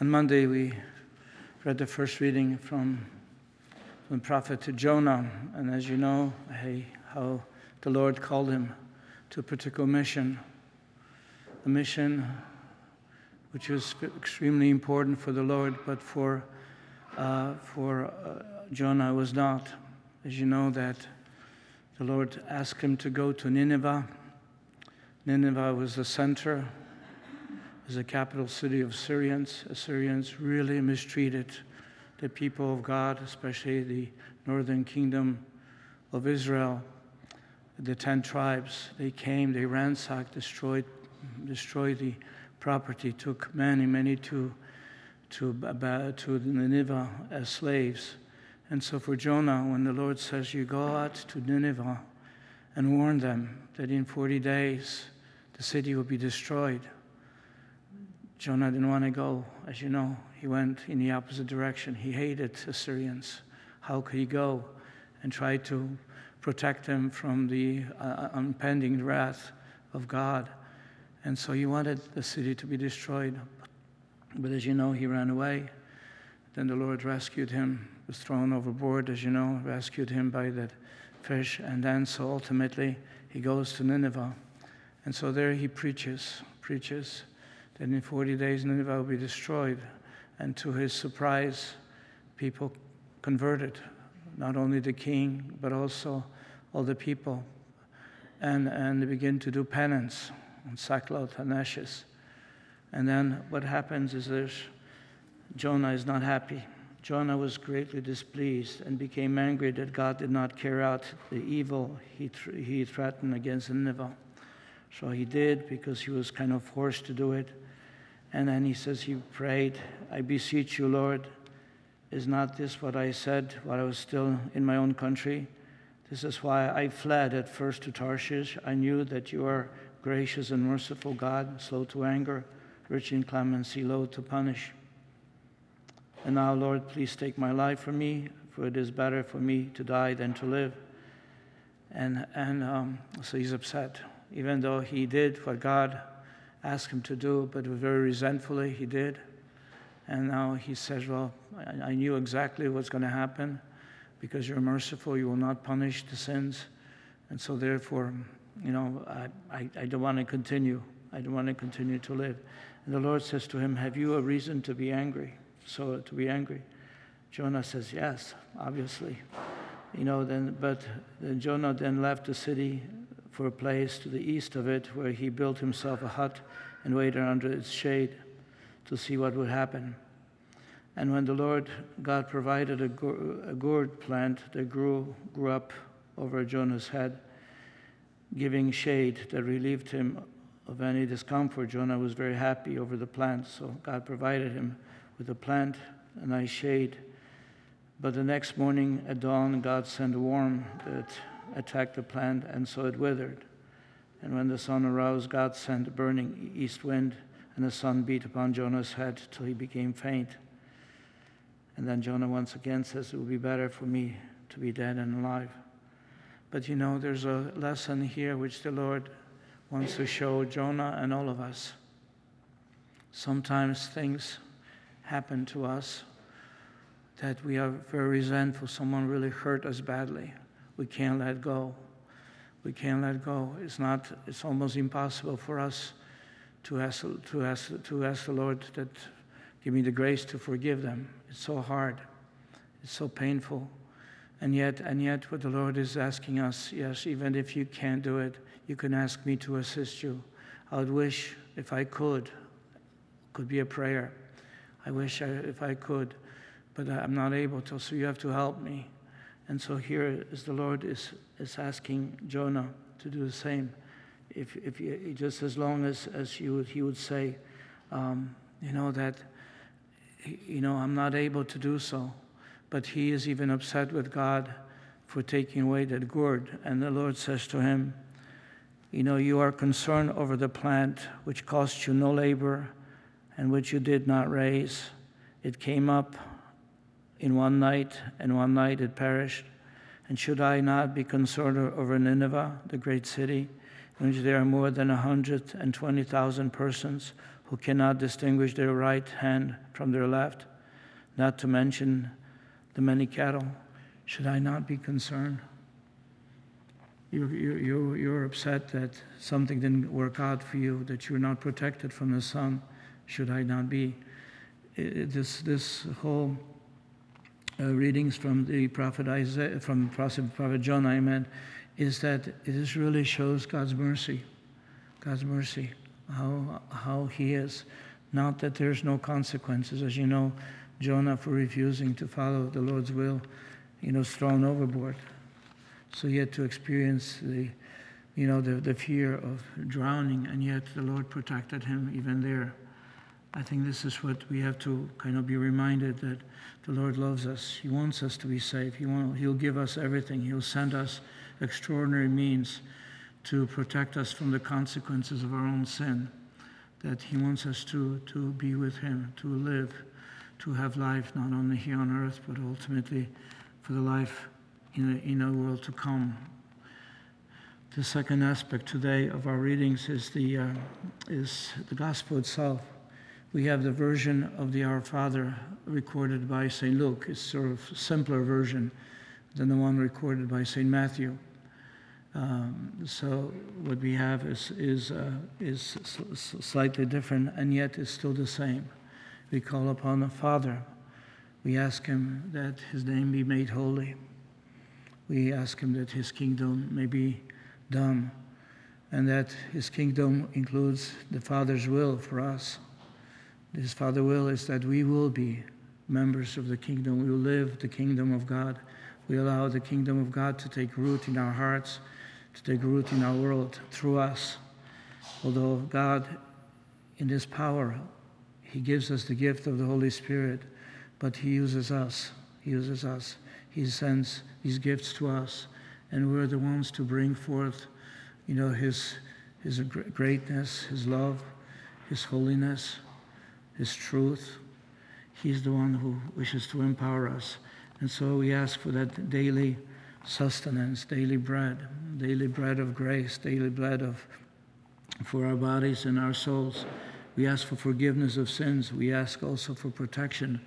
On Monday, we read the first reading from, the prophet Jonah. And as you know, hey, how the Lord called him to a particular mission, a mission which was extremely important for the Lord, but for, uh, for uh, Jonah was not. As you know, that the Lord asked him to go to Nineveh. Nineveh was the center was the capital city of Syrians. Assyrians really mistreated the people of God, especially the northern kingdom of Israel. The ten tribes, they came, they ransacked, destroyed, destroyed the property, took many, many to, to, to Nineveh as slaves. And so for Jonah, when the Lord says, You go out to Nineveh and warn them that in 40 days the city will be destroyed, Jonah didn't want to go. As you know, he went in the opposite direction. He hated Assyrians. How could he go and try to protect them from the uh, impending wrath of God? And so he wanted the city to be destroyed. But as you know, he ran away. Then the Lord rescued him, was thrown overboard, as you know, rescued him by that fish. And then, so ultimately, he goes to Nineveh. And so there he preaches, preaches that in 40 days Nineveh will be destroyed. And to his surprise, people converted, not only the king, but also all the people. And, and they begin to do penance and sackcloth and ashes. And then what happens is there's Jonah is not happy. Jonah was greatly displeased and became angry that God did not carry out the evil he, th- he threatened against Nineveh. So he did because he was kind of forced to do it. And then he says, He prayed, I beseech you, Lord, is not this what I said while I was still in my own country? This is why I fled at first to Tarshish. I knew that you are gracious and merciful God, slow to anger, rich in clemency, low to punish. And now, Lord, please take my life from me, for it is better for me to die than to live. And, and um, so he's upset, even though he did what God asked him to do, it, but very resentfully he did. And now he says, Well, I, I knew exactly what's going to happen because you're merciful, you will not punish the sins. And so, therefore, you know, I, I, I don't want to continue. I don't want to continue to live. And the Lord says to him, Have you a reason to be angry? So, to be angry. Jonah says, Yes, obviously. You know, then, but then Jonah then left the city for a place to the east of it where he built himself a hut and waited under its shade to see what would happen. And when the Lord God provided a, gourd plant that grew, grew up over Jonah's head, giving shade that relieved him of any discomfort, Jonah was very happy over the plant. So God provided him with a plant, a nice shade. But the next morning at dawn, God sent a worm that attacked the plant, and so it withered. And when the sun arose, God sent a burning east wind, and the sun beat upon Jonah's head till he became faint. And then Jonah once again says, It would be better for me to be dead and alive. But you know, there's a lesson here which the Lord wants to show Jonah and all of us. Sometimes things happen to us that we are very resentful. Someone really hurt us badly we can't let go. We can't let go. It's not, it's almost impossible for us to ask, to ask, to ask the Lord that give me the grace to forgive them. It's so hard. It's so painful. And yet, and yet what the Lord is asking us, yes, even if you can't do it, you can ask me to assist you. I would wish if I could, could be a prayer. I wish I, if I could, but I'm not able to, so you have to help me. And so here is the Lord is, is asking Jonah to do the same. If, if you, just as long as, as you he would say, um, you know, that, you know, I'm not able to do so. But he is even upset with God for taking away that gourd. And the Lord says to him, you know, you are concerned over the plant which cost you no labor and which you did not raise. It came up in one night, and one night it perished. And should I not be concerned over Nineveh, the great city, in which there are more than 120,000 persons who cannot distinguish their right hand from their left, not to mention the many cattle. Should I not be concerned? You're, you're, you're upset that something didn't work out for you, that you're not protected from the sun. Should I not be? It, this, this whole uh, readings from the prophet Isaiah, from prophet, Jonah, I meant, is that this really shows God's mercy. God's mercy, how, how He is. Not that there's no consequences. As you know, Jonah, for refusing to follow the Lord's will, you know, thrown overboard. So he had to experience the, you know, the, the fear of drowning, and yet the Lord protected him even there. I think this is what we have to kind of be reminded that the Lord loves us. He wants us to be safe. He will, he'll give us everything. He'll send us extraordinary means to protect us from the consequences of our own sin. That He wants us to, to be with Him, to live, to have life not only here on earth, but ultimately for the life in a, in a world to come. The second aspect today of our readings is the, uh, is the gospel itself. We have the version of the Our Father recorded by St. Luke. It's sort of simpler version than the one recorded by St. Matthew. Um, so what we have is, is, uh, is slightly different, and yet it's still the same. We call upon the Father. We ask Him that His name be made holy. We ask Him that His kingdom may be done, and that His kingdom includes the Father's will for us. His Father will is that we will be members of the kingdom. We will live the kingdom of God. We allow the kingdom of God to take root in our hearts to take root in our world through us. Although God, in His power, He gives us the gift of the Holy Spirit, but He uses us. He uses us. He sends these gifts to us, and we're the ones to bring forth, you know, His His greatness, His love, His holiness, His truth. He's the one who wishes to empower us. And so we ask for that daily sustenance, daily bread, daily bread of grace, daily bread of for our bodies and our souls. We ask for forgiveness of sins. We ask also for protection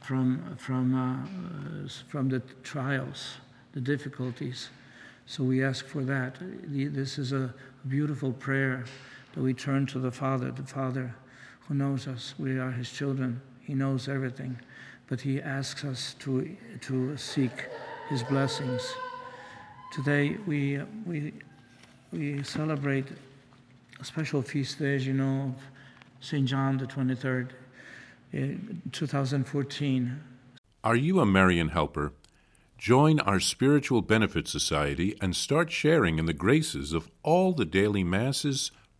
from, from, uh, from the trials, the difficulties. So we ask for that. This is a beautiful prayer that we turn to the Father, the Father who knows us. We are His children. He knows everything. But He asks us to, to seek His blessings. Today we, we, we celebrate a special feast day, as you know, of St. John the 23rd, 2014. Are you a Marian helper? Join our Spiritual Benefit Society and start sharing in the graces of all the daily masses,